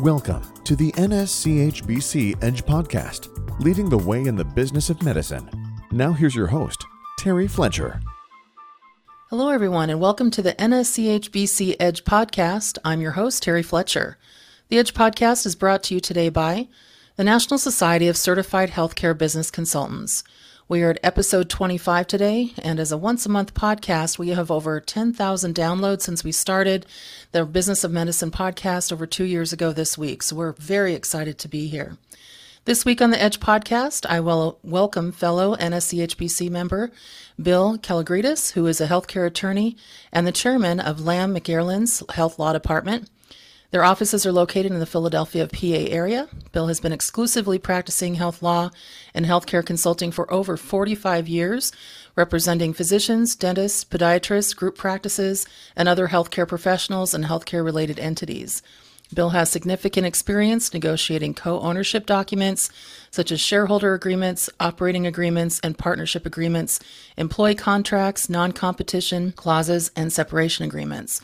Welcome to the NSCHBC Edge Podcast, leading the way in the business of medicine. Now, here's your host, Terry Fletcher. Hello, everyone, and welcome to the NSCHBC Edge Podcast. I'm your host, Terry Fletcher. The Edge Podcast is brought to you today by the National Society of Certified Healthcare Business Consultants. We are at episode 25 today, and as a once a month podcast, we have over 10,000 downloads since we started the Business of Medicine podcast over two years ago this week. So we're very excited to be here. This week on the Edge podcast, I will welcome fellow NSCHBC member Bill Kalogredis, who is a healthcare attorney and the chairman of Lamb McGarren's Health Law Department. Their offices are located in the Philadelphia, PA area. Bill has been exclusively practicing health law and healthcare consulting for over 45 years, representing physicians, dentists, podiatrists, group practices, and other healthcare professionals and healthcare related entities. Bill has significant experience negotiating co ownership documents such as shareholder agreements, operating agreements, and partnership agreements, employee contracts, non competition clauses, and separation agreements.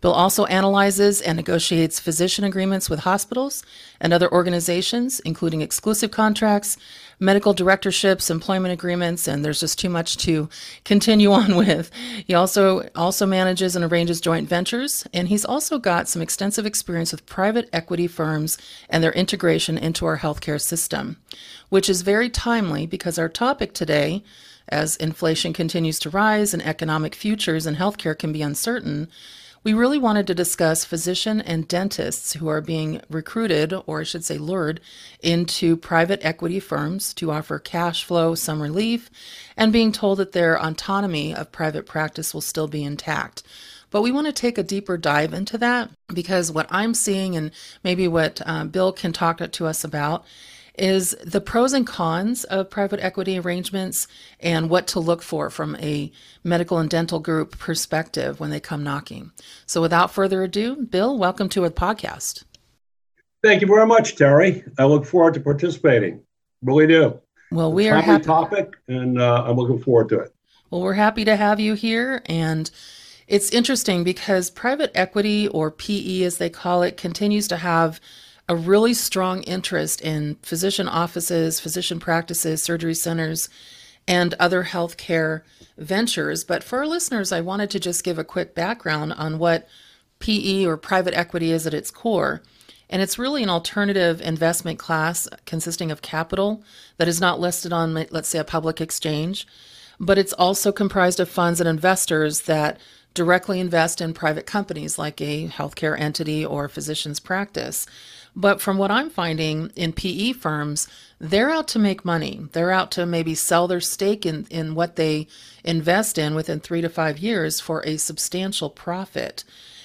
Bill also analyzes and negotiates physician agreements with hospitals and other organizations, including exclusive contracts, medical directorships, employment agreements, and there's just too much to continue on with. He also also manages and arranges joint ventures, and he's also got some extensive experience with private equity firms and their integration into our healthcare system, which is very timely because our topic today as inflation continues to rise and economic futures in healthcare can be uncertain, we really wanted to discuss physician and dentists who are being recruited, or I should say lured, into private equity firms to offer cash flow, some relief, and being told that their autonomy of private practice will still be intact. But we want to take a deeper dive into that because what I'm seeing, and maybe what uh, Bill can talk to us about, is the pros and cons of private equity arrangements and what to look for from a medical and dental group perspective when they come knocking. So, without further ado, Bill, welcome to our podcast. Thank you very much, Terry. I look forward to participating. Really do. Well, we are happy. topic, and uh, I'm looking forward to it. Well, we're happy to have you here, and it's interesting because private equity, or PE as they call it, continues to have a really strong interest in physician offices, physician practices, surgery centers, and other healthcare ventures. But for our listeners, I wanted to just give a quick background on what PE or private equity is at its core. And it's really an alternative investment class consisting of capital that is not listed on, let's say, a public exchange, but it's also comprised of funds and investors that directly invest in private companies like a healthcare entity or physician's practice. But from what I'm finding in PE firms, they're out to make money. They're out to maybe sell their stake in, in what they invest in within three to five years for a substantial profit.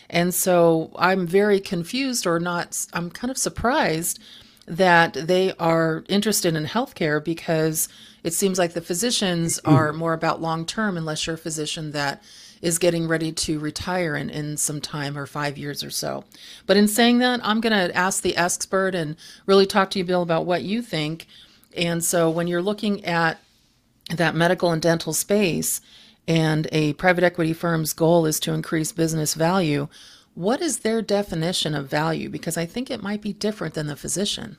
And so I'm very confused or not, I'm kind of surprised that they are interested in healthcare because it seems like the physicians are more about long term unless you're a physician that is getting ready to retire in, in some time or five years or so. But in saying that, I'm going to ask the expert and really talk to you, Bill, about what you think. And so when you're looking at that medical and dental space and a private equity firm's goal is to increase business value, what is their definition of value? Because I think it might be different than the physician.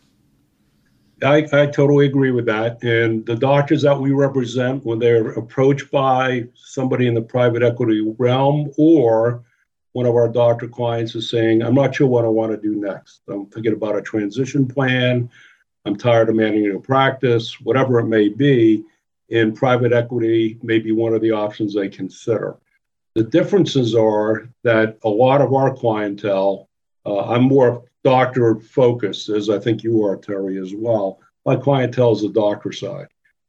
I, I totally agree with that. And the doctors that we represent, when they're approached by somebody in the private equity realm or one of our doctor clients is saying, I'm not sure what I want to do next. I'm thinking about a transition plan. I'm tired of managing a practice, whatever it may be. In private equity, may be one of the options they consider. The differences are that a lot of our clientele, uh, I'm more doctor focused, as I think you are, Terry, as well. My clientele is the doctor side.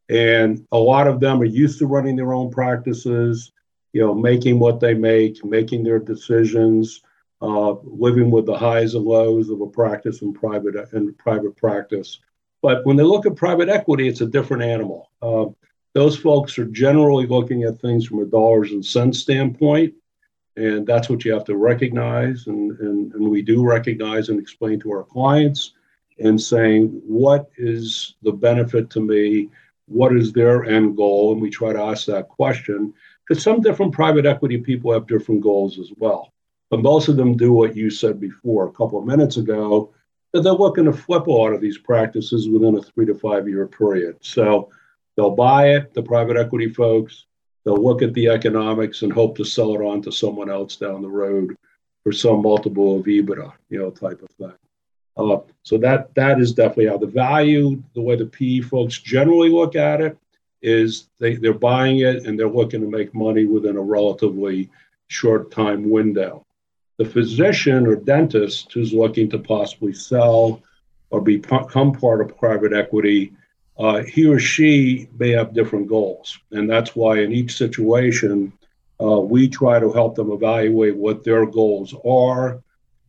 And a lot of them are used to running their own practices, you know, making what they make, making their decisions, uh, living with the highs and lows of a practice in private in private practice. But when they look at private equity, it's a different animal. Uh, those folks are generally looking at things from a dollars and cents standpoint. And that's what you have to recognize. And, and, and we do recognize and explain to our clients and saying, what is the benefit to me? What is their end goal? And we try to ask that question because some different private equity people have different goals as well. But most of them do what you said before a couple of minutes ago. That they're looking to flip a lot of these practices within a three to five year period. So they'll buy it, the private equity folks, they'll look at the economics and hope to sell it on to someone else down the road for some multiple of EBITDA, you know, type of thing. Uh, so that that is definitely how the value, the way the PE folks generally look at it, is they, they're buying it and they're looking to make money within a relatively short time window. The physician or dentist who's looking to possibly sell or become part of private equity, uh, he or she may have different goals. And that's why in each situation, uh, we try to help them evaluate what their goals are,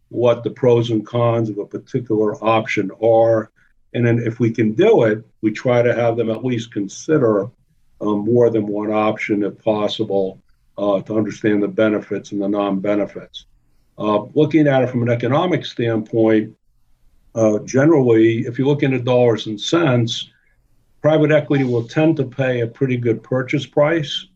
what the pros and cons of a particular option are. And then if we can do it, we try to have them at least consider um, more than one option if possible uh, to understand the benefits and the non benefits. Uh, looking at it from an economic standpoint, uh, generally, if you look into dollars and cents, private equity will tend to pay a pretty good purchase price.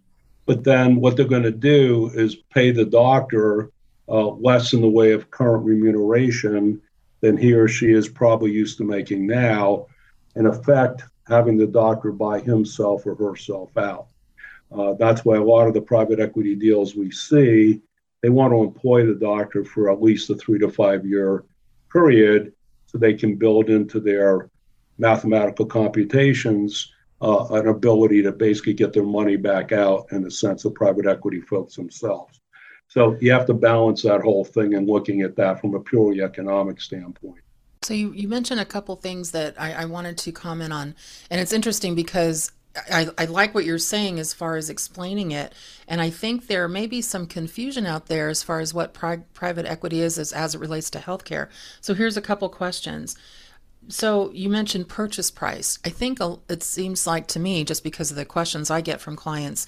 But then what they're going to do is pay the doctor uh, less in the way of current remuneration than he or she is probably used to making now. In effect, having the doctor buy himself or herself out. Uh, that's why a lot of the private equity deals we see, they want to employ the doctor for at least a three to five year period so they can build into their mathematical computations uh, an ability to basically get their money back out in the sense of private equity folks themselves. So you have to balance that whole thing and looking at that from a purely economic standpoint. So you, you mentioned a couple things that I, I wanted to comment on, and it's interesting because I, I, like what you're saying as far as explaining it. And I think there may be some confusion out there as far as what pri- private equity is as, as it relates to healthcare. So here's a couple questions. So you mentioned purchase price. I think it seems like to me, just because of the questions I get from clients,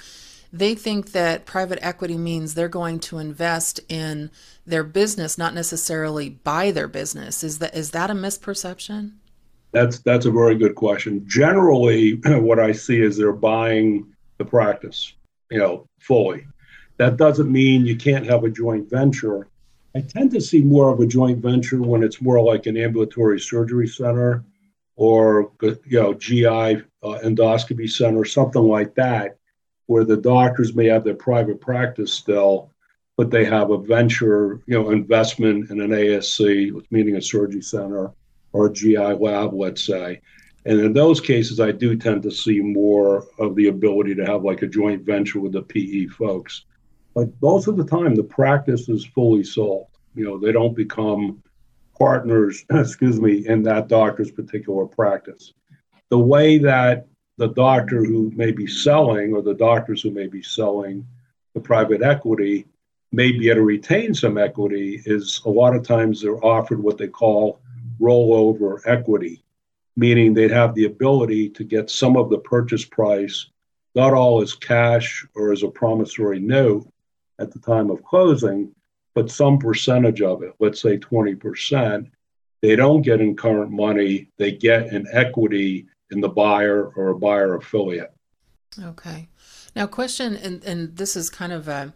they think that private equity means they're going to invest in their business, not necessarily buy their business. Is that is that a misperception? That's that's a very good question. Generally, what I see is they're buying the practice, you know, fully. That doesn't mean you can't have a joint venture. I tend to see more of a joint venture when it's more like an ambulatory surgery center or you know GI uh, endoscopy center, something like that, where the doctors may have their private practice still, but they have a venture, you know, investment in an ASC, meaning a surgery center or a GI lab, let's say. And in those cases, I do tend to see more of the ability to have like a joint venture with the PE folks. But most of the time, the practice is fully sold. You know, they don't become partners, excuse me, in that doctor's particular practice. The way that the doctor who may be selling or the doctors who may be selling the private equity may be able to retain some equity is a lot of times they're offered what they call rollover equity, meaning they'd have the ability to get some of the purchase price, not all as cash or as a promissory note at the time of closing, but some percentage of it, let's say 20%, they don't get in current money, they get in equity in the buyer or a buyer affiliate. Okay. Now, question, and, and this is kind of a,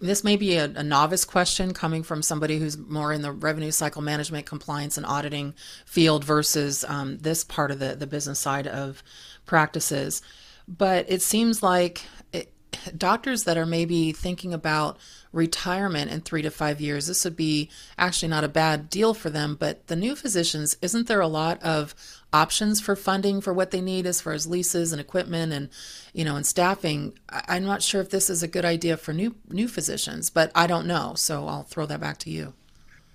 this may be a, a, novice question coming from somebody who's more in the revenue cycle management, compliance, and auditing field versus um, this part of the, the business side of practices. But it seems like doctors that are maybe thinking about retirement in three to five years, this would be actually not a bad deal for them. But the new physicians, isn't there a lot of options for funding for what they need as far as leases and equipment and you know and staffing i'm not sure if this is a good idea for new new physicians but i don't know so i'll throw that back to you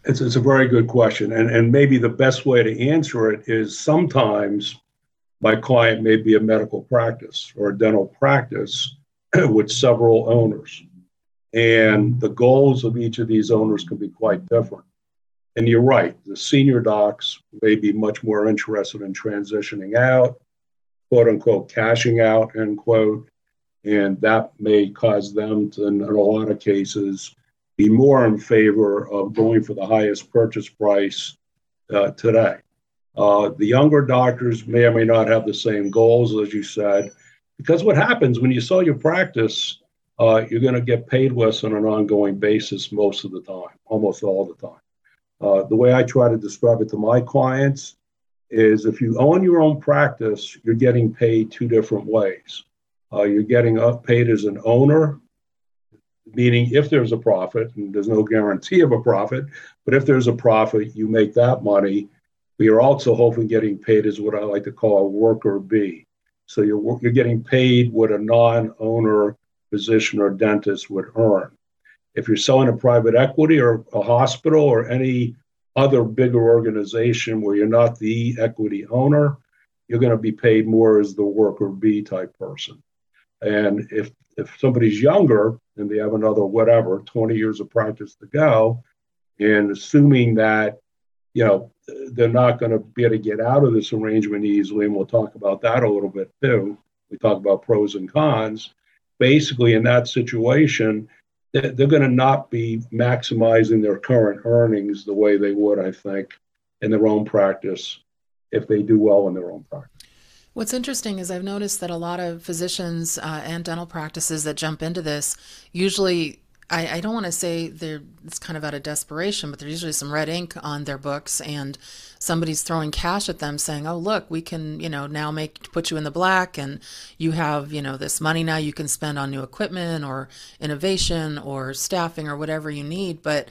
it's, it's a very good question and and maybe the best way to answer it is sometimes my client may be a medical practice or a dental practice with several owners and the goals of each of these owners can be quite different and you're right, the senior docs may be much more interested in transitioning out, quote unquote, cashing out, end quote. And that may cause them to, in a lot of cases, be more in favor of going for the highest purchase price uh, today. Uh, the younger doctors may or may not have the same goals, as you said, because what happens when you sell your practice, uh, you're going to get paid less on an ongoing basis most of the time, almost all the time. Uh, the way I try to describe it to my clients is if you own your own practice, you're getting paid two different ways. Uh, you're getting paid as an owner, meaning if there's a profit, and there's no guarantee of a profit, but if there's a profit, you make that money. But you're also hopefully getting paid as what I like to call a worker bee. So you're, you're getting paid what a non owner physician or dentist would earn. If you're selling a private equity or a hospital or any other bigger organization where you're not the equity owner, you're going to be paid more as the worker bee type person. And if if somebody's younger and they have another whatever 20 years of practice to go, and assuming that you know they're not going to be able to get out of this arrangement easily, and we'll talk about that a little bit too. We talk about pros and cons. Basically, in that situation, they're going to not be maximizing their current earnings the way they would, I think, in their own practice if they do well in their own practice. What's interesting is I've noticed that a lot of physicians uh, and dental practices that jump into this usually I, I don't want to say they're it's kind of out of desperation, but there's usually some red ink on their books, and somebody's throwing cash at them, saying, "Oh, look, we can, you know, now make put you in the black, and you have, you know, this money now you can spend on new equipment or innovation or staffing or whatever you need." But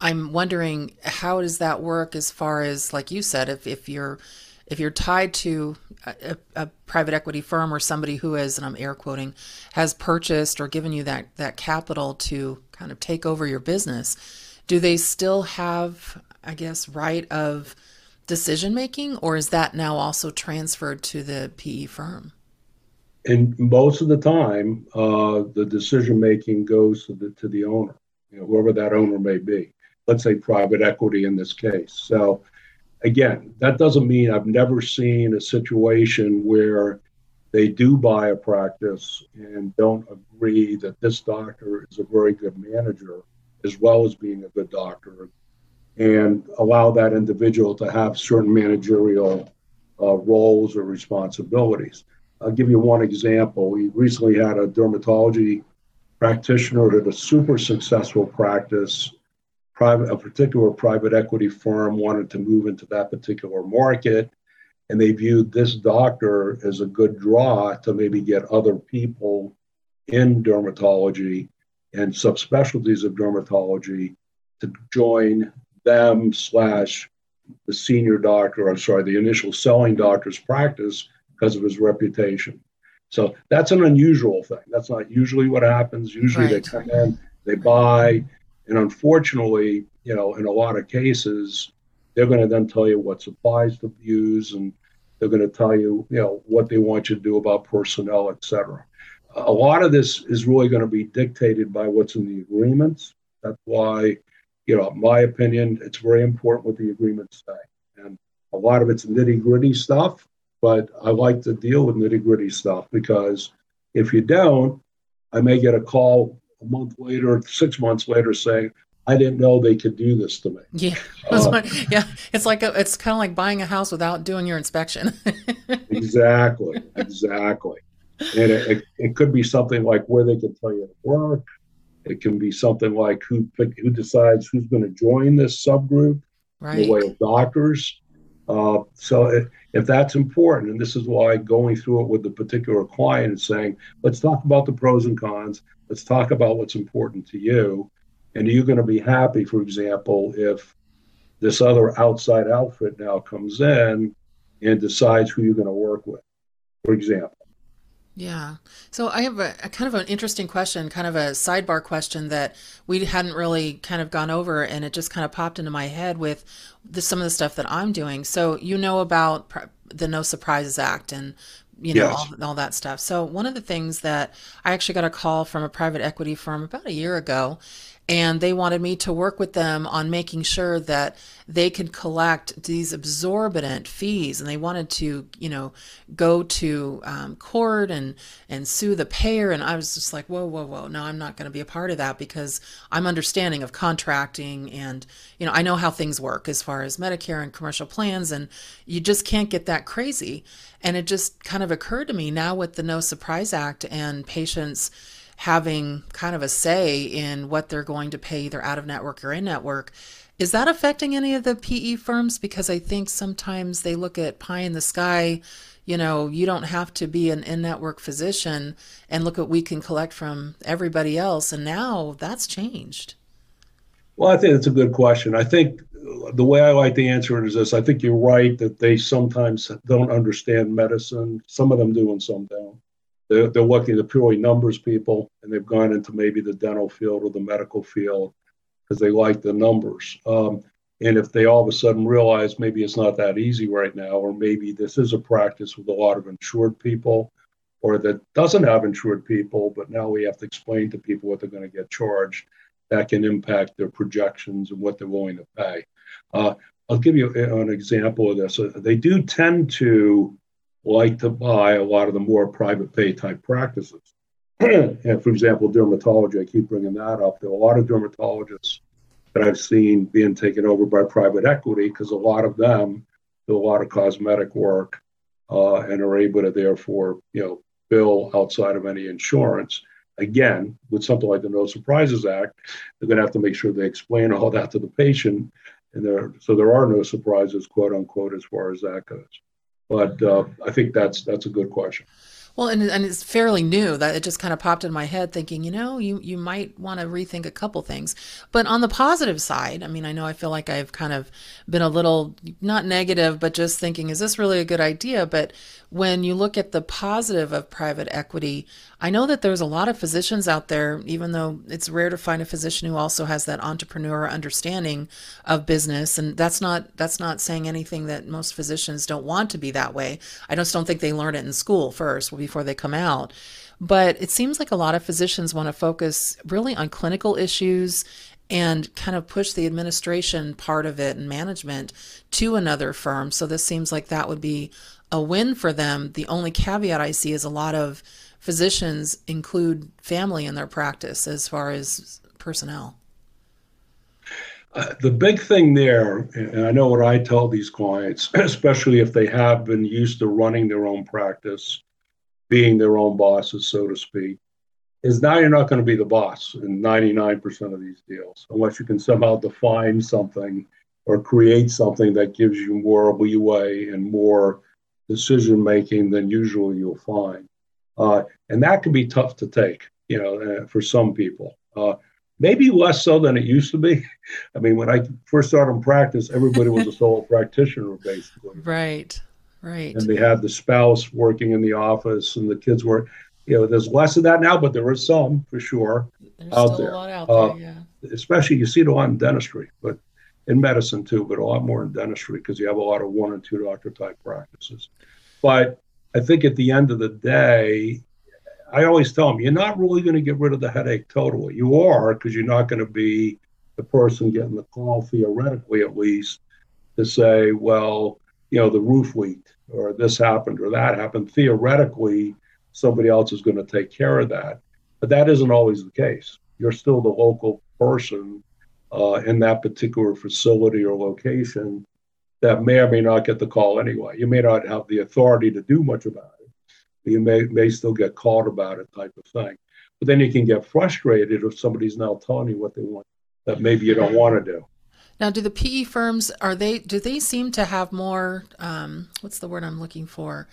I'm wondering how does that work as far as, like you said, if if you're if you're tied to a, a, private equity firm or somebody who is, and I'm air quoting, has purchased or given you that that capital to kind of take over your business, do they still have, I guess, right of decision making, or is that now also transferred to the PE firm? And most of the time, uh, the decision making goes to the to the owner, you know, whoever that owner may be. Let's say private equity in this case. So again, that doesn't mean I've never seen a situation where they do buy a practice and don't agree that this doctor is a very good manager as well as being a good doctor and allow that individual to have certain managerial uh, roles or responsibilities. I'll give you one example. We recently had a dermatology practitioner had a super successful practice private, a particular private equity firm wanted to move into that particular market, and they viewed this doctor as a good draw to maybe get other people in dermatology and subspecialties of dermatology to join them slash the senior doctor, I'm sorry, the initial selling doctor's practice because of his reputation. So that's an unusual thing. That's not usually what happens. Usually right. they come in, they buy, and unfortunately, you know, in a lot of cases, they're going to then tell you what supplies to use and they're going to tell you, you know, what they want you to do about personnel, et cetera. A lot of this is really going to be dictated by what's in the agreements. That's why, you know, my opinion, it's very important what the agreements say. And a lot of it's nitty gritty stuff, but I like to deal with nitty gritty stuff because if you don't, I may get a call a month later, six months later, saying, I didn't know they could do this to me. Yeah, uh, yeah. It's like a, it's kind of like buying a house without doing your inspection. exactly, exactly. And it, it, it, could be something like where they can tell you to work. It can be something like who who decides who's going to join this subgroup. Right. In the way of doctors. Uh, so if, if that's important, and this is why going through it with the particular client and saying, let's talk about the pros and cons. Let's talk about what's important to you. And are you going to be happy, for example, if this other outside outfit now comes in and decides who you're going to work with, for example? Yeah. So I have a, a, kind of an interesting question, kind of a sidebar question that we hadn't really kind of gone over, and it just kind of popped into my head with the, some of the stuff that I'm doing. So you know about the No Surprises Act and you know, yes. all, all that stuff. So, one of the things that I actually got a call from a private equity firm about a year ago, and they wanted me to work with them on making sure that they could collect these exorbitant fees. And they wanted to you know go to um, court and and sue the payer. And i was just like whoa whoa whoa no i'm not going to be a part of that because i'm understanding of contracting and you know i know how things work as far as medicare and commercial plans and you just can't get that crazy. And it just kind of occurred to me now with the no surprise act and patients having kind of a say in what they're going to pay either out of network or in network Is that affecting any of the PE firms? Because I think sometimes they look at pie in the sky. You know, you don't have to be an in network physician and look what we can collect from everybody else. And now that's changed. Well, I think it's a good question. I think the way I like to answer it is this I think you're right that they sometimes don't understand medicine. Some of them do and some don't. They're, they're looking at purely numbers people and they've gone into maybe the dental field or the medical field because they like the numbers. Um, and if they all of a sudden realize maybe it's not that easy right now, or maybe this is a practice with a lot of insured people, or that doesn't have insured people, but now we have to explain to people what they're going to get charged, that can impact their projections and what they're willing to pay. Uh, I'll give you an example of this. Uh, they do tend to like to buy a lot of the more private pay type practices. and for example, dermatology, I keep bringing that up. There are a lot of dermatologists that I've seen being taken over by private equity because a lot of them do a lot of cosmetic work uh, and are able to therefore, you know, bill outside of any insurance. Again, with something like the No Surprises Act, they're going to have to make sure they explain all that to the patient, and there, so there are no surprises, quote unquote, as far as that goes. But uh, I think that's that's a good question. Well, and, and it's fairly new that it just kind of popped in my head thinking, you know, you, you might want to rethink a couple things. But on the positive side, I mean, I know I feel like I've kind of been a little, not negative, but just thinking, is this really a good idea? But when you look at the positive of private equity, I know that there's a lot of physicians out there, even though it's rare to find a physician who also has that entrepreneur understanding of business. And that's not that's not saying anything that most physicians don't want to be that way. I just don't think they learn it in school first before they come out. But it seems like a lot of physicians want to focus really on clinical issues and kind of push the administration part of it and management to another firm. So this seems like that would be a win for them. The only caveat I see is a lot of physicians include family in their practice as far as personnel. Uh, the big thing there, and I know what I tell these clients, especially if they have been used to running their own practice, being their own bosses, so to speak, is now you're not going to be the boss in 99% of these deals unless you can somehow define something or create something that gives you more leeway and more decision making than usually you'll find. Uh, and that can be tough to take, you know, uh, for some people. Uh, maybe less so than it used to be. I mean, when I first started in practice, everybody was a solo practitioner, basically. Right, right. And they had the spouse working in the office, and the kids were, you know, there's less of that now, but there is some for sure there's out there. Out uh, there yeah. Especially you see it a lot in dentistry, but in medicine too, but a lot more in dentistry because you have a lot of one and two doctor type practices. But I think at the end of the day, I always tell them you're not really going to get rid of the headache totally. You are because you're not going to be the person getting the call theoretically at least to say, well, you know, the roof leaked or this happened or that happened. Theoretically, somebody else is going to take care of that. But that isn't always the case. You're still the local person uh, in that particular facility or location that may or may not get the call anyway. You may not have the authority to do much about it. But you may may still get called about it, type of thing. But then you can get frustrated if somebody's now telling you what they want that maybe you don't want to do. Now, do the PE firms are they do they seem to have more? Um, what's the word I'm looking for?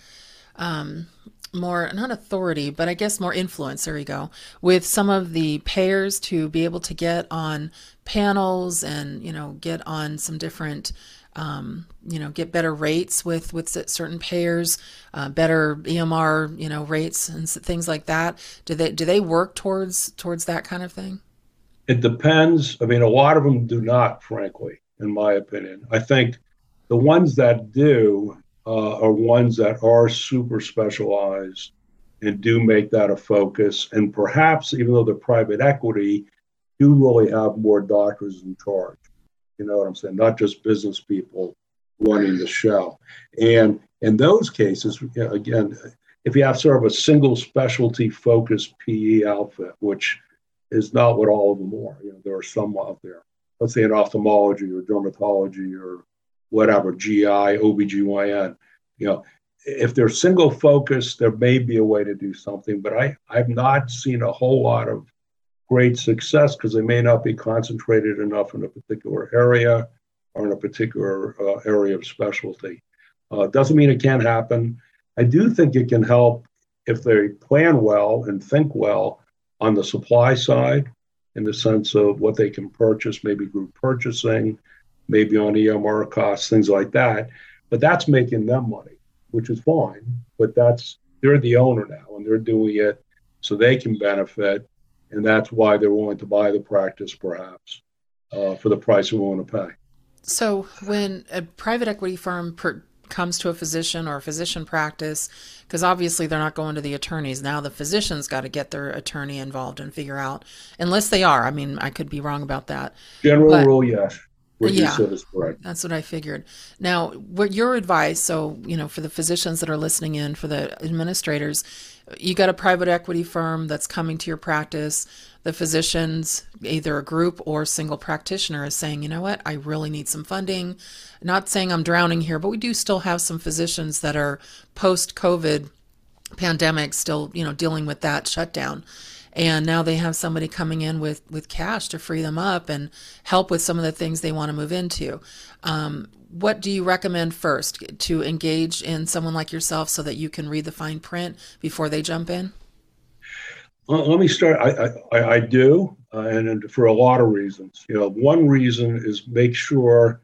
Um, more not authority but i guess more influence there you go with some of the payers to be able to get on panels and you know get on some different um, you know get better rates with with certain payers uh, better emr you know rates and things like that do they do they work towards towards that kind of thing it depends i mean a lot of them do not frankly in my opinion i think the ones that do uh, are ones that are super specialized and do make that a focus. And perhaps, even though they're private equity, do really have more doctors in charge. You know what I'm saying? Not just business people running the show. And in those cases, again, if you have sort of a single specialty focused PE outfit, which is not what all of them are, you know, there are some out there. Let's say in ophthalmology or dermatology or whatever, GI, OBGYN. You know, if they're single focused, there may be a way to do something, but I, I've not seen a whole lot of great success because they may not be concentrated enough in a particular area or in a particular uh, area of specialty. Uh, doesn't mean it can't happen. I do think it can help if they plan well and think well on the supply side in the sense of what they can purchase, maybe group purchasing, maybe on EMR costs, things like that. But that's making them money, which is fine. But that's they're the owner now and they're doing it so they can benefit. And that's why they're willing to buy the practice, perhaps, uh, for the price they're willing to pay. So when a private equity firm per- comes to a physician or a physician practice, because obviously they're not going to the attorneys. Now the physician's got to get their attorney involved and figure out, unless they are. I mean, I could be wrong about that. General but, rule, yes. Yeah, that's what I figured. Now, what your advice? So, you know, for the physicians that are listening in, for the administrators, you got a private equity firm that's coming to your practice. The physicians, either a group or single practitioner, is saying, you know what, I really need some funding. Not saying I'm drowning here, but we do still have some physicians that are post COVID pandemic, still, you know, dealing with that shutdown and now they have somebody coming in with with cash to free them up and help with some of the things they want to move into. Um, what do you recommend first to engage in someone like yourself so that you can read the fine print before they jump in? Well, let me start i i, I do uh, and, and for a lot of reasons. You know one reason is make sure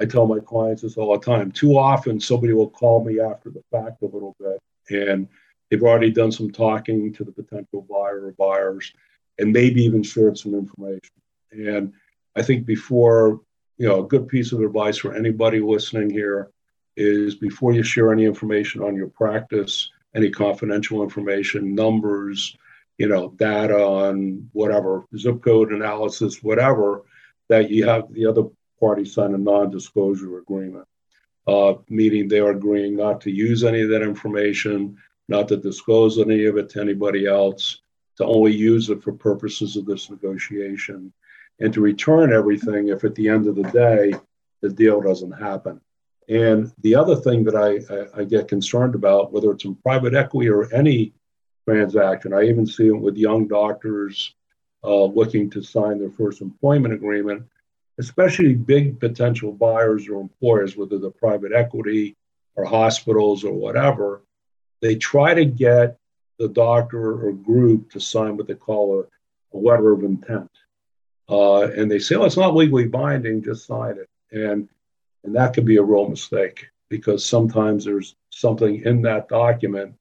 i tell my clients this all the time too often somebody will call me after the fact a little bit and They've already done some talking to the potential buyer or buyers and maybe even shared some information. And I think before, you know, a good piece of advice for anybody listening here is before you share any information on your practice, any confidential information, numbers, you know, data on whatever, zip code analysis, whatever, that you have the other party sign a non disclosure agreement, uh, meaning they are agreeing not to use any of that information not to disclose any of it to anybody else, to only use it for purposes of this negotiation, and to return everything if at the end of the day the deal doesn't happen. And the other thing that I, I, I get concerned about, whether it's in private equity or any transaction, I even see it with young doctors uh, looking to sign their first employment agreement, especially big potential buyers or employers, whether they're private equity or hospitals or whatever they try to get the doctor or group to sign what they call a, a letter of intent. Uh, and they say, oh, it's not legally binding, just sign it. And, and that could be a real mistake because sometimes there's something in that document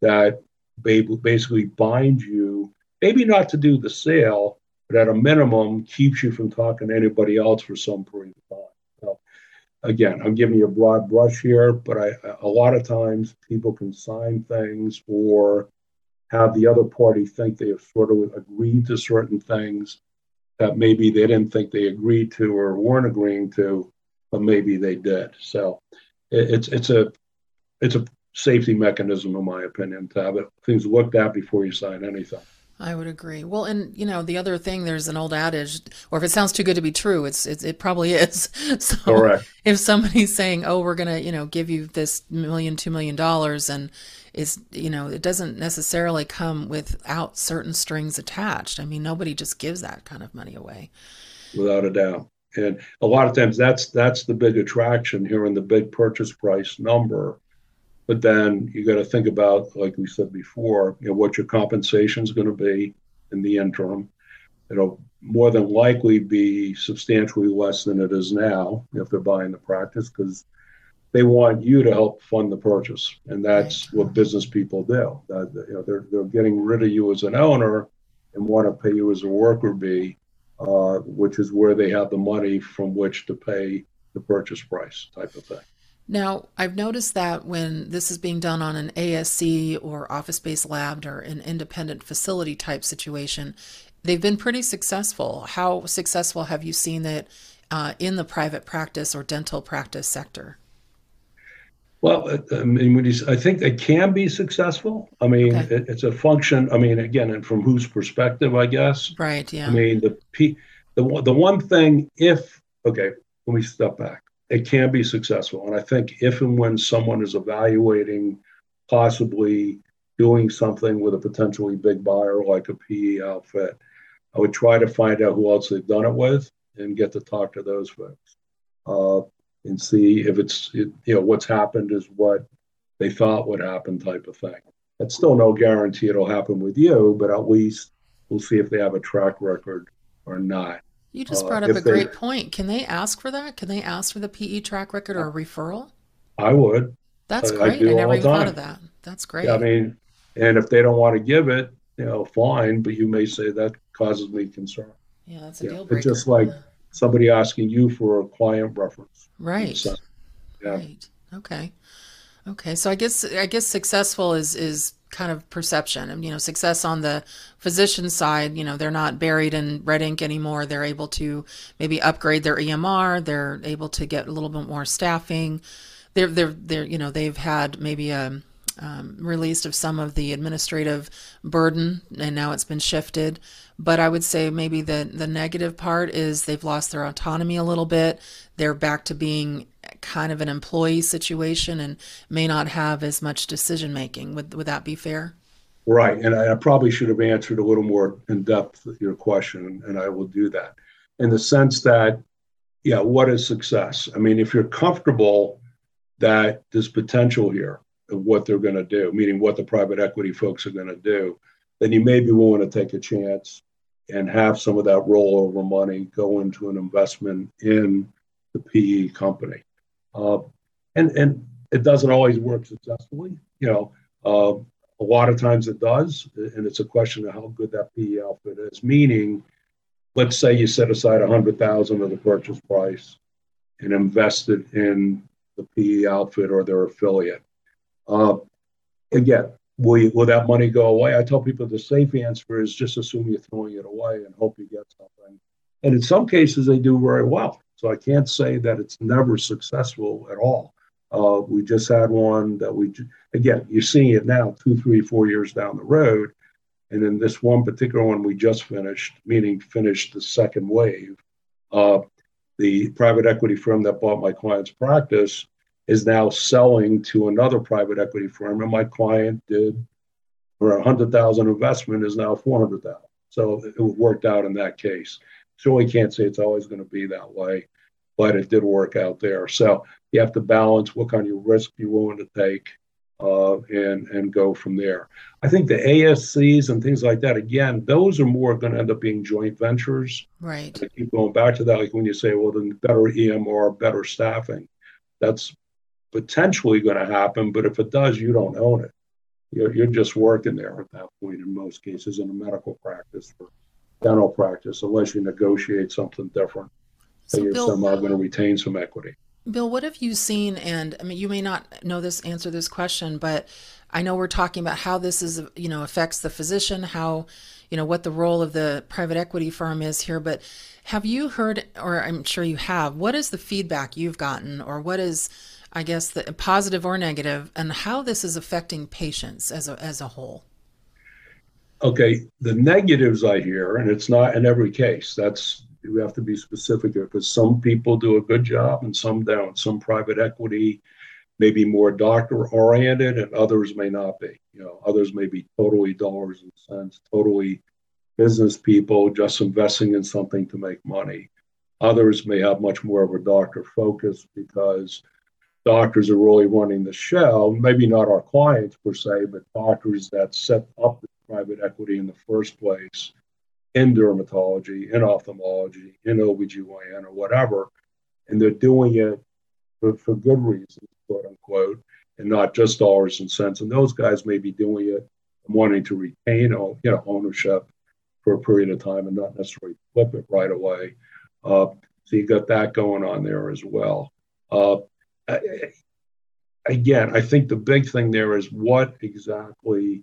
that basically binds you, maybe not to do the sale, but at a minimum keeps you from talking to anybody else for some period again, I'm giving you a broad brush here, but I, a lot of times people can sign things or have the other party think they have sort of agreed to certain things that maybe they didn't think they agreed to or weren't agreeing to, but maybe they did. So it, it's it's a it's a safety mechanism, in my opinion, to have it, things looked at before you sign anything. I would agree. Well, and you know, the other thing, there's an old adage, or if it sounds too good to be true, it's, it's it probably is. So Correct. if somebody's saying, "Oh, we're gonna, you know, give you this million, two million dollars," and is, you know, it doesn't necessarily come without certain strings attached. I mean, nobody just gives that kind of money away. Without a doubt, and a lot of times that's that's the big attraction here in the big purchase price number but then you got to think about, like we said before, you know, what your compensation is going to be in the interim. It'll more than likely be substantially less than it is now if they're buying the practice because they want you to help fund the purchase, and that's what business people do. That, you know, they're they're getting rid of you as an owner and want to pay you as a worker bee, uh, which is where they have the money from which to pay the purchase price type of thing. Now, I've noticed that when this is being done on an ASC or office based lab or an independent facility type situation, they've been pretty successful. How successful have you seen it uh, in the private practice or dental practice sector? Well, I mean, I think they can be successful. I mean, okay. it, it's a function. I mean, again, and from whose perspective, I guess. Right. Yeah. I mean, the the the one thing, if okay, let me step back it can be successful. And I think if and when someone is evaluating possibly doing something with a potentially big buyer like a PE outfit, I would try to find out who else they've done it with and get to talk to those folks uh, and see if it's, you know, what's happened is what they thought would happen type of thing. That's still no guarantee it'll happen with you, but at least we'll see if they have a track record or not. You just brought uh, up a great point. Can they ask for that? Can they ask for the PE track record or a referral? I would. That's great. I, I never even thought of that. That's great. Yeah, I mean, and if they don't want to give it, you know, fine, but you may say that causes me concern. Yeah, that's a yeah, deal breaker. It's just like yeah. somebody asking you for a client reference. Right. Yeah. Right. Okay. Okay. So I guess I guess successful is is kind of perception and you know success on the physician side you know they're not buried in red ink anymore. They're able to maybe upgrade their emr they're able to get a little bit more staffing. They're they're they're you know they've had maybe a um, released of some of the administrative burden and now it's been shifted. But i would say maybe the the negative part is they've lost their autonomy a little bit. They're back to being kind of an employee situation and may not have as much decision making would would that be fair? Right and I, I probably should have answered a little more in depth your question and i will do that. In the sense that yeah what is success? I mean if you're comfortable that there's potential here of what they're going to do, meaning what the private equity folks are going to do, then you may be willing to take a chance and have some of that rollover money go into an investment in the PE company. Uh, and and it doesn't always work successfully. You know, uh, a lot of times it does, and it's a question of how good that PE outfit is. Meaning, let's say you set aside a hundred thousand of the purchase price and invested in the PE outfit or their affiliate. Uh, again, will, you, will that money go away? I tell people the safe answer is just assume you're throwing it away and hope you get something. And in some cases, they do very well. So I can't say that it's never successful at all. Uh, we just had one that we, again, you're seeing it now, two, three, four years down the road. And then this one particular one we just finished, meaning finished the second wave. Uh, the private equity firm that bought my client's practice is now selling to another private equity firm, and my client did for a hundred thousand investment is now four hundred thousand. So it worked out in that case. So we can't say it's always going to be that way, but it did work out there. So you have to balance what kind of risk you're willing to take, uh, and and go from there. I think the ASCs and things like that, again, those are more going to end up being joint ventures. Right. I keep going back to that, like when you say, well, then better EMR, better staffing. That's potentially going to happen, but if it does, you don't own it. You're, you're just working there at that point in most cases in a medical practice or dental practice, unless you negotiate something different. So you're Bill, somehow going to retain some equity. Bill, what have you seen? And I mean, you may not know this answer this question, but I know we're talking about how this is, you know, affects the physician, how, you know, what the role of the private equity firm is here. But have you heard, or I'm sure you have, what is the feedback you've gotten, or what is I guess, the positive or negative, and how this is affecting patients as a, as a whole. Okay, the negatives I hear, and it's not in every case. That's we have to be specific here because some people do a good job and some don't. Some private equity may be more doctor oriented, and others may not be. You know, others may be totally dollars and cents, totally business people just investing in something to make money. Others may have much more of a doctor focus because doctors are really running the show. Maybe not our clients per se, but doctors that set up the private equity in the first place in dermatology, in ophthalmology, in OBGYN or whatever. And they're doing it for, for good reasons, quote unquote, and not just dollars and cents. And those guys may be doing it wanting to retain you know, ownership for a period of time and not necessarily flip it right away. Uh, so you got that going on there as well. Uh, again, I think the big thing there is what exactly,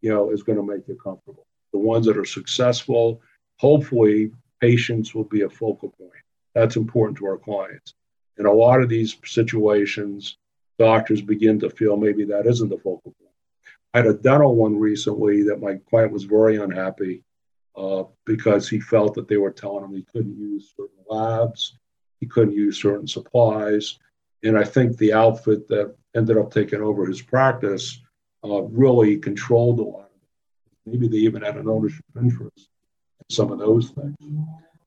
you know, is going to make you comfortable. The ones that are successful, hopefully, patients will be a focal point. That's important to our clients. In a lot of these situations, doctors begin to feel maybe that isn't the focal point. I had a dental one recently that my client was very unhappy uh, because he felt that they were telling him he couldn't use certain labs, he couldn't use certain supplies and I think the outfit that ended up taking over his practice uh, really controlled a lot of it. Maybe they even had an ownership interest in some of those things.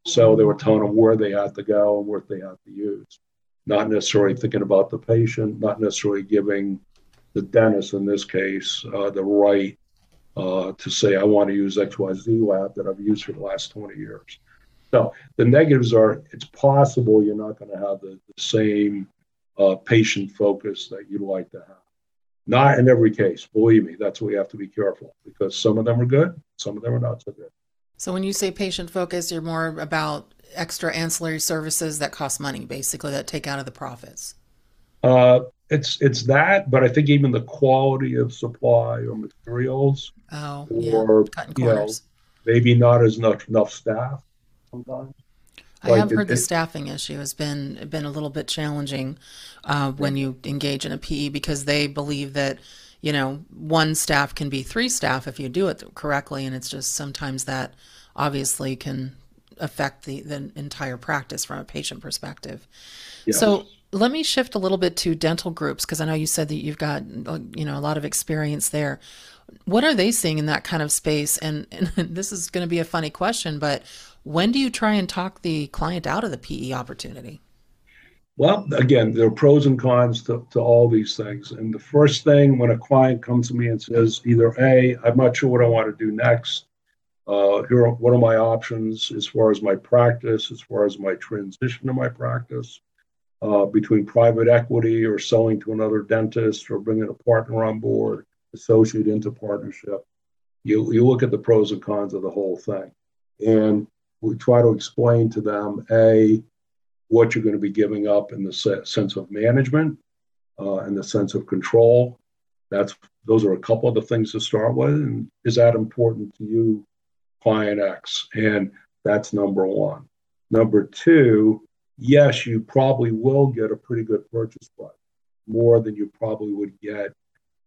So they were telling them where they had to go and what they had to use, not necessarily thinking about the patient, not necessarily giving the dentist in this case uh, the right uh, to say, I want to use XYZ lab that I've used for the last 20 years. So the negatives are it's possible you're not going to have the, the same uh, patient focus that you'd like to have. Not in every case, believe me, that's why we have to be careful because some of them are good, some of them are not so good. So when you say patient focus, you're more about extra ancillary services that cost money, basically, that take out of the profits. Uh, it's it's that, but I think even the quality of supply or materials, oh, or yeah. you know, maybe not as much enough staff sometimes. I have heard it, the staffing issue has been been a little bit challenging uh, when you engage in a PE because they believe that you know one staff can be three staff if you do it correctly, and it's just sometimes that obviously can affect the the entire practice from a patient perspective. Yes. So let me shift a little bit to dental groups because I know you said that you've got you know a lot of experience there. What are they seeing in that kind of space? And, and this is going to be a funny question, but when do you try and talk the client out of the PE opportunity? Well, again, there are pros and cons to, to all these things. And the first thing when a client comes to me and says, either A, I'm not sure what I want to do next. Uh, here are what are my options as far as my practice, as far as my transition to my practice, uh, between private equity or selling to another dentist or bringing a partner on board, associate into partnership. You, you look at the pros and cons of the whole thing. And we try to explain to them a what you're going to be giving up in the sense of management uh, and the sense of control. That's those are a couple of the things to start with. And is that important to you, client X? And that's number one. Number two, yes, you probably will get a pretty good purchase price, more than you probably would get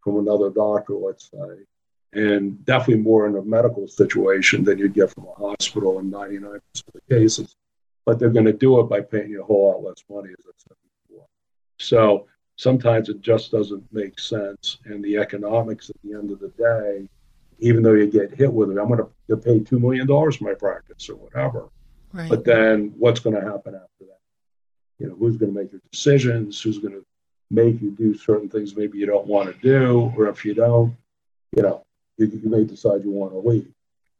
from another doctor, let's say and definitely more in a medical situation than you'd get from a hospital in 99% of the cases. But they're going to do it by paying you a whole lot less money, as I said before. So sometimes it just doesn't make sense. And the economics at the end of the day, even though you get hit with it, I'm going to pay $2 million for my practice or whatever. Right. But then what's going to happen after that? You know, who's going to make your decisions? Who's going to make you do certain things maybe you don't want to do? Or if you don't, you know, you, you may decide you want to leave.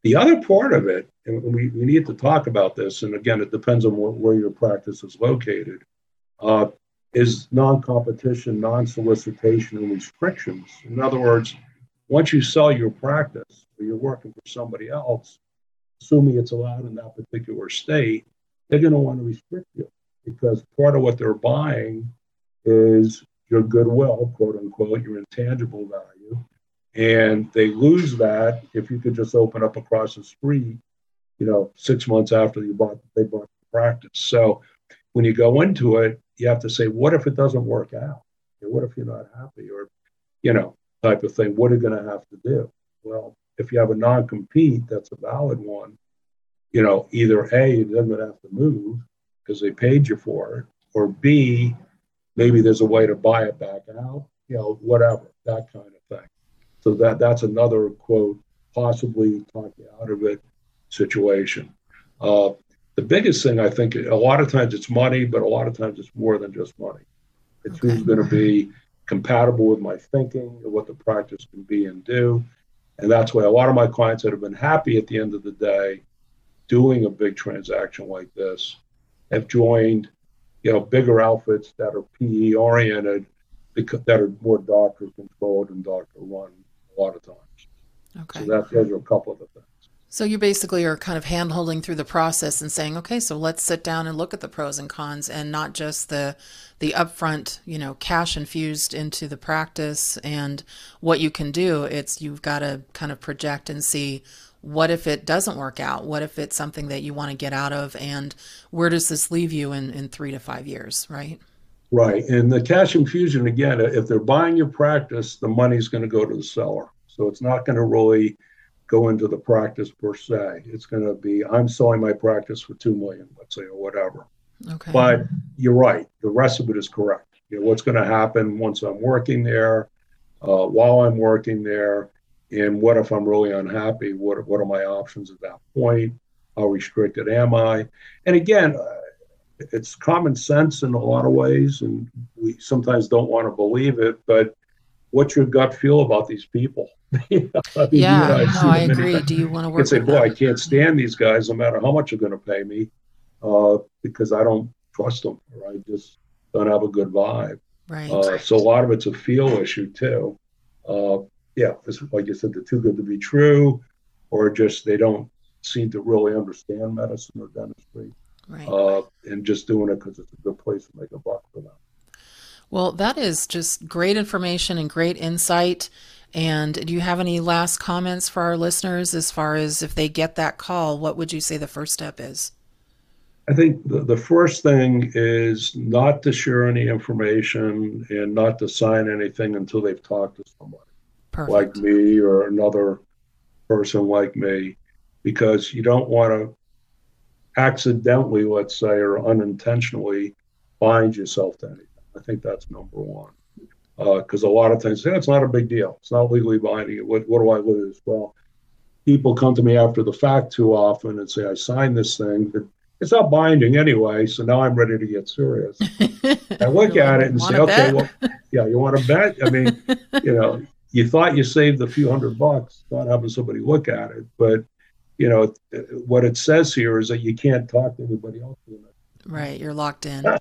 The other part of it, and we, we need to talk about this, and again, it depends on where, where your practice is located, uh, is non competition, non solicitation, and restrictions. In other words, once you sell your practice or you're working for somebody else, assuming it's allowed in that particular state, they're going to want to restrict you because part of what they're buying is your goodwill, quote unquote, your intangible value, and they lose that if you could just open up across the street, you know, six months after you bought they bought the practice. So when you go into it, you have to say, what if it doesn't work out? what if you're not happy, or you know, type of thing? What are you going to have to do? Well, if you have a non-compete, that's a valid one. You know, either a you're going to have to move because they paid you for it, or b maybe there's a way to buy it back out. You know, whatever that kind of. So that that's another quote, possibly talk you out of it situation. Uh, the biggest thing I think a lot of times it's money, but a lot of times it's more than just money. It's okay. who's going to be compatible with my thinking and what the practice can be and do. And that's why a lot of my clients that have been happy at the end of the day doing a big transaction like this have joined, you know, bigger outfits that are PE oriented, because that are more doctor controlled and doctor run a lot of times. Okay. So that those are a couple of the things. So you basically are kind of hand holding through the process and saying, okay, so let's sit down and look at the pros and cons and not just the the upfront, you know, cash infused into the practice and what you can do. It's you've got to kind of project and see what if it doesn't work out? What if it's something that you want to get out of and where does this leave you in, in three to five years, right? Right. And the cash infusion, again, if they're buying your practice, the money's going to go to the seller. So it's not going to really go into the practice per se. It's going to be, I'm selling my practice for 2 million, let's say, or whatever. Okay. But you're right. The rest of it is correct. You know, what's going to happen once I'm working there, uh, while I'm working there, and what if I'm really unhappy? What, what are my options at that point? How restricted am I? And again, it's common sense in a lot of ways, and we sometimes don't want to believe it. But what's your gut feel about these people? I mean, yeah, no, I agree. Do you want to work? You say, boy, I can't stand these guys, no matter how much you're going to pay me, uh, because I don't trust them, or I just don't have a good vibe. Right. Uh, so a lot of it's a feel issue too. Uh, yeah, it's, like you said, they're too good to be true, or just they don't seem to really understand medicine or dentistry, right. uh, and just doing it because it's a good place to make a buck for them. Well, that is just great information and great insight. And do you have any last comments for our listeners as far as if they get that call, what would you say the first step is? I think the, the first thing is not to share any information and not to sign anything until they've talked to somebody Perfect. like me or another person like me, because you don't want to accidentally, let's say, or unintentionally bind yourself to anything. I think that's number one. Because uh, a lot of things, yeah, it's not a big deal. It's not legally binding. What, what do I lose? Well, people come to me after the fact too often and say, I signed this thing. But it's not binding anyway, so now I'm ready to get serious. I look at it and say, okay, well, yeah, you want to bet? I mean, you know, you thought you saved a few hundred bucks, not having somebody look at it, but you know, what it says here is that you can't talk to anybody else. Right, you're locked in.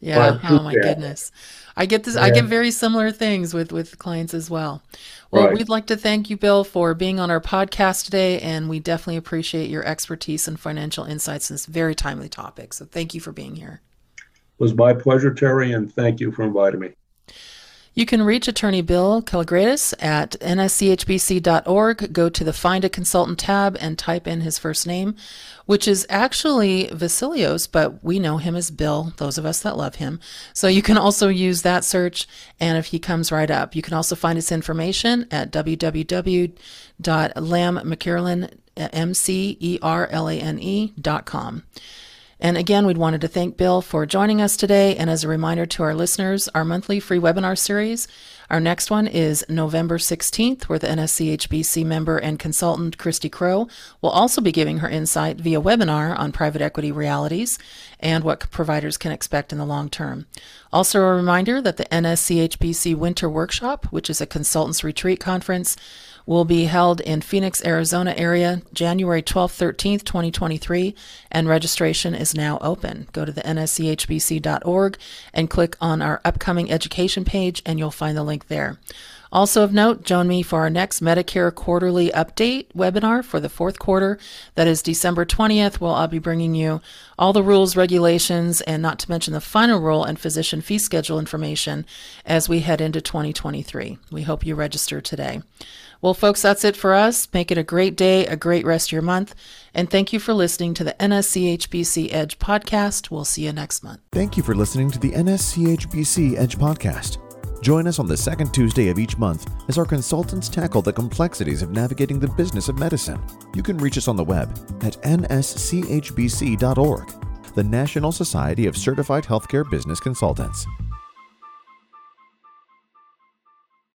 Yeah. oh my goodness. I get this. Yeah. I get very similar things with with clients as well. Well, right. we'd like to thank you, Bill, for being on our podcast today, and we definitely appreciate your expertise and financial insights in this very timely topic. So, thank you for being here. It was my pleasure, Terry, and thank you for inviting me. You can reach Attorney Bill Kalogredis at nschbc.org. Go to the Find a Consultant tab and type in his first name, which is actually Vasilios, but we know him as Bill, those of us that love him. So you can also use that search, and if he comes right up, you can also find his information at www.lambmcerlane.com. And again, we'd wanted to thank Bill for joining us today. And as a reminder to our listeners, our monthly free webinar series, our next one is November 16th, where the NSCHBC member and consultant Christy Crow will also be giving her insight via webinar on private equity realities and what providers can expect in the long term. Also, a reminder that the NSCHBC Winter Workshop, which is a consultants retreat conference, will be held in Phoenix, Arizona area January 12th, 13th, 2023, and registration is now open. Go to the nschbc.org and click on our upcoming education page, and you'll find the link there. Also of note, join me for our next Medicare quarterly update webinar for the fourth quarter. That is December 20th. Well, I'll be bringing you all the rules, regulations, and not to mention the final rule and physician fee schedule information as we head into 2023. We hope you register today. Well, folks, that's it for us. Make it a great day, a great rest of your month. And thank you for listening to the NSCHBC Edge podcast. We'll see you next month. Thank you for listening to the NSCHBC Edge podcast. Join us on the second Tuesday of each month as our consultants tackle the complexities of navigating the business of medicine. You can reach us on the web at nschbc.org, the National Society of Certified Healthcare Business Consultants.